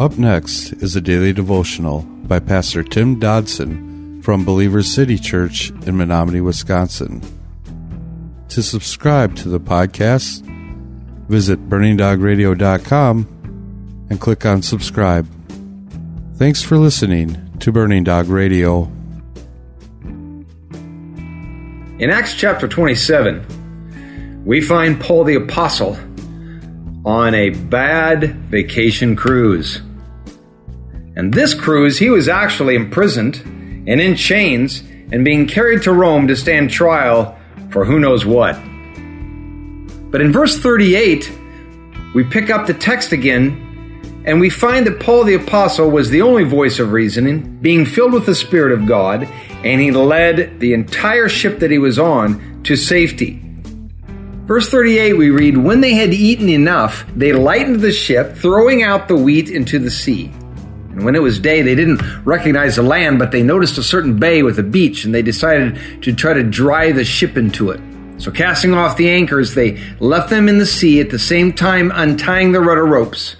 Up next is a daily devotional by Pastor Tim Dodson from Believers City Church in Menominee, Wisconsin. To subscribe to the podcast, visit burningdogradio.com and click on subscribe. Thanks for listening to Burning Dog Radio. In Acts chapter 27, we find Paul the Apostle on a bad vacation cruise. And this cruise, he was actually imprisoned and in chains and being carried to Rome to stand trial for who knows what. But in verse 38, we pick up the text again and we find that Paul the Apostle was the only voice of reasoning, being filled with the Spirit of God, and he led the entire ship that he was on to safety. Verse 38, we read, When they had eaten enough, they lightened the ship, throwing out the wheat into the sea. And when it was day, they didn't recognize the land, but they noticed a certain bay with a beach, and they decided to try to dry the ship into it. So, casting off the anchors, they left them in the sea, at the same time untying the rudder ropes.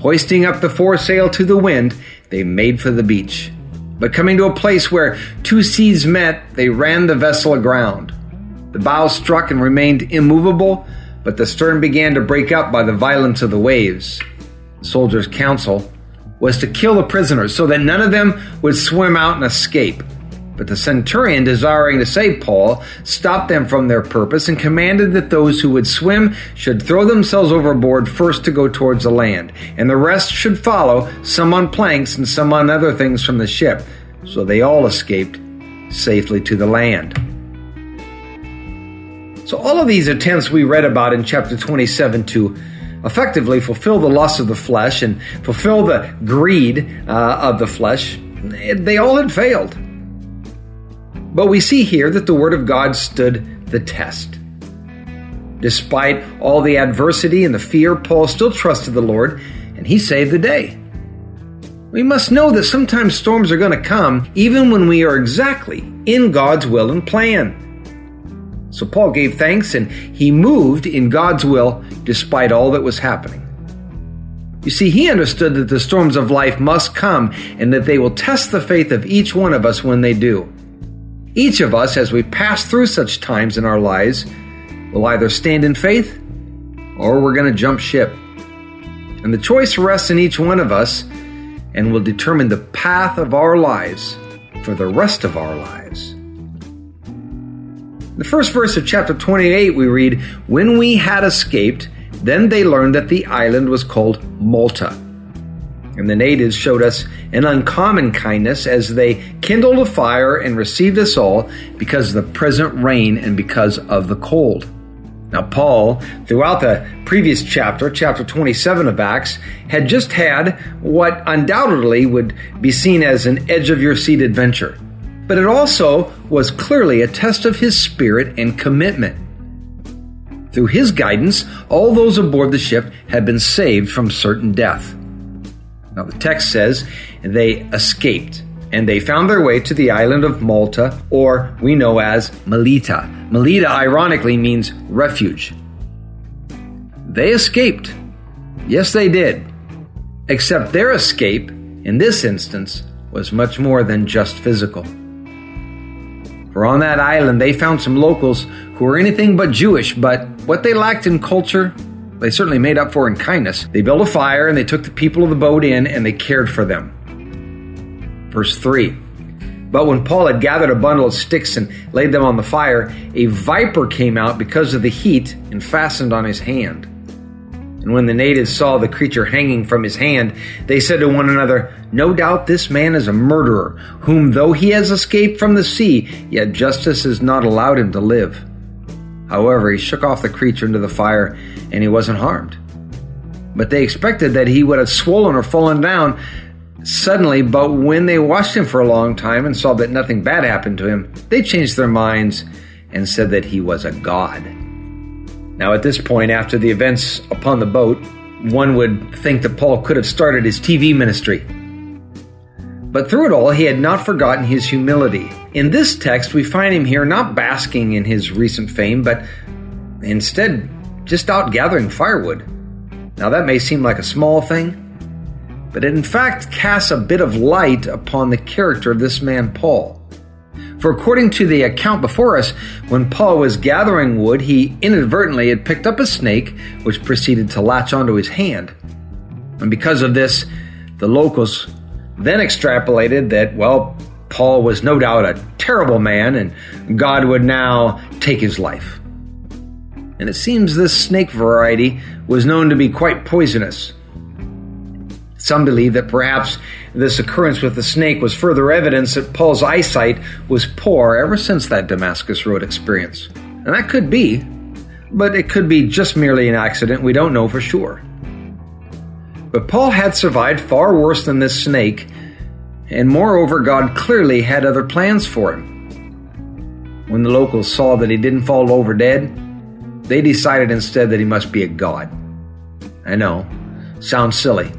Hoisting up the foresail to the wind, they made for the beach. But coming to a place where two seas met, they ran the vessel aground. The bow struck and remained immovable, but the stern began to break up by the violence of the waves. The soldiers' counsel was to kill the prisoners so that none of them would swim out and escape. But the centurion, desiring to save Paul, stopped them from their purpose and commanded that those who would swim should throw themselves overboard first to go towards the land, and the rest should follow, some on planks and some on other things from the ship. So they all escaped safely to the land. So, all of these attempts we read about in chapter 27 to effectively fulfill the lust of the flesh and fulfill the greed uh, of the flesh, they all had failed. But we see here that the Word of God stood the test. Despite all the adversity and the fear, Paul still trusted the Lord and he saved the day. We must know that sometimes storms are going to come even when we are exactly in God's will and plan. So Paul gave thanks and he moved in God's will despite all that was happening. You see, he understood that the storms of life must come and that they will test the faith of each one of us when they do. Each of us, as we pass through such times in our lives, will either stand in faith or we're going to jump ship. And the choice rests in each one of us and will determine the path of our lives for the rest of our lives. The first verse of chapter 28, we read, When we had escaped, then they learned that the island was called Malta. And the natives showed us an uncommon kindness as they kindled a fire and received us all because of the present rain and because of the cold. Now, Paul, throughout the previous chapter, chapter 27 of Acts, had just had what undoubtedly would be seen as an edge of your seat adventure but it also was clearly a test of his spirit and commitment. Through his guidance, all those aboard the ship had been saved from certain death. Now, the text says they escaped and they found their way to the island of Malta, or we know as Melita. Melita, ironically, means refuge. They escaped. Yes, they did. Except their escape, in this instance, was much more than just physical. For on that island they found some locals who were anything but Jewish, but what they lacked in culture, they certainly made up for in kindness. They built a fire and they took the people of the boat in and they cared for them. Verse 3 But when Paul had gathered a bundle of sticks and laid them on the fire, a viper came out because of the heat and fastened on his hand. And when the natives saw the creature hanging from his hand, they said to one another, No doubt this man is a murderer, whom though he has escaped from the sea, yet justice has not allowed him to live. However, he shook off the creature into the fire, and he wasn't harmed. But they expected that he would have swollen or fallen down suddenly, but when they watched him for a long time and saw that nothing bad happened to him, they changed their minds and said that he was a god. Now, at this point, after the events upon the boat, one would think that Paul could have started his TV ministry. But through it all, he had not forgotten his humility. In this text, we find him here not basking in his recent fame, but instead just out gathering firewood. Now, that may seem like a small thing, but it in fact casts a bit of light upon the character of this man Paul. For according to the account before us, when Paul was gathering wood, he inadvertently had picked up a snake, which proceeded to latch onto his hand. And because of this, the locals then extrapolated that, well, Paul was no doubt a terrible man and God would now take his life. And it seems this snake variety was known to be quite poisonous. Some believe that perhaps this occurrence with the snake was further evidence that Paul's eyesight was poor ever since that Damascus Road experience. And that could be, but it could be just merely an accident. We don't know for sure. But Paul had survived far worse than this snake, and moreover, God clearly had other plans for him. When the locals saw that he didn't fall over dead, they decided instead that he must be a god. I know, sounds silly,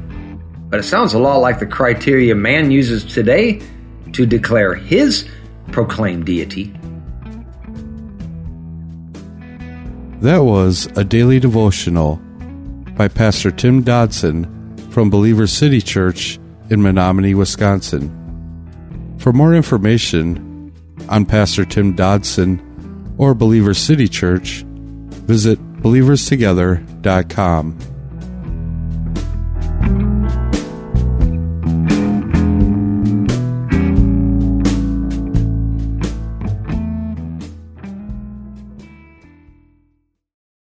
but it sounds a lot like the criteria man uses today to declare his proclaimed deity. That was a daily devotional by Pastor Tim Dodson from Believer City Church in Menominee, Wisconsin. For more information on Pastor Tim Dodson or Believer City Church, visit believerstogether.com.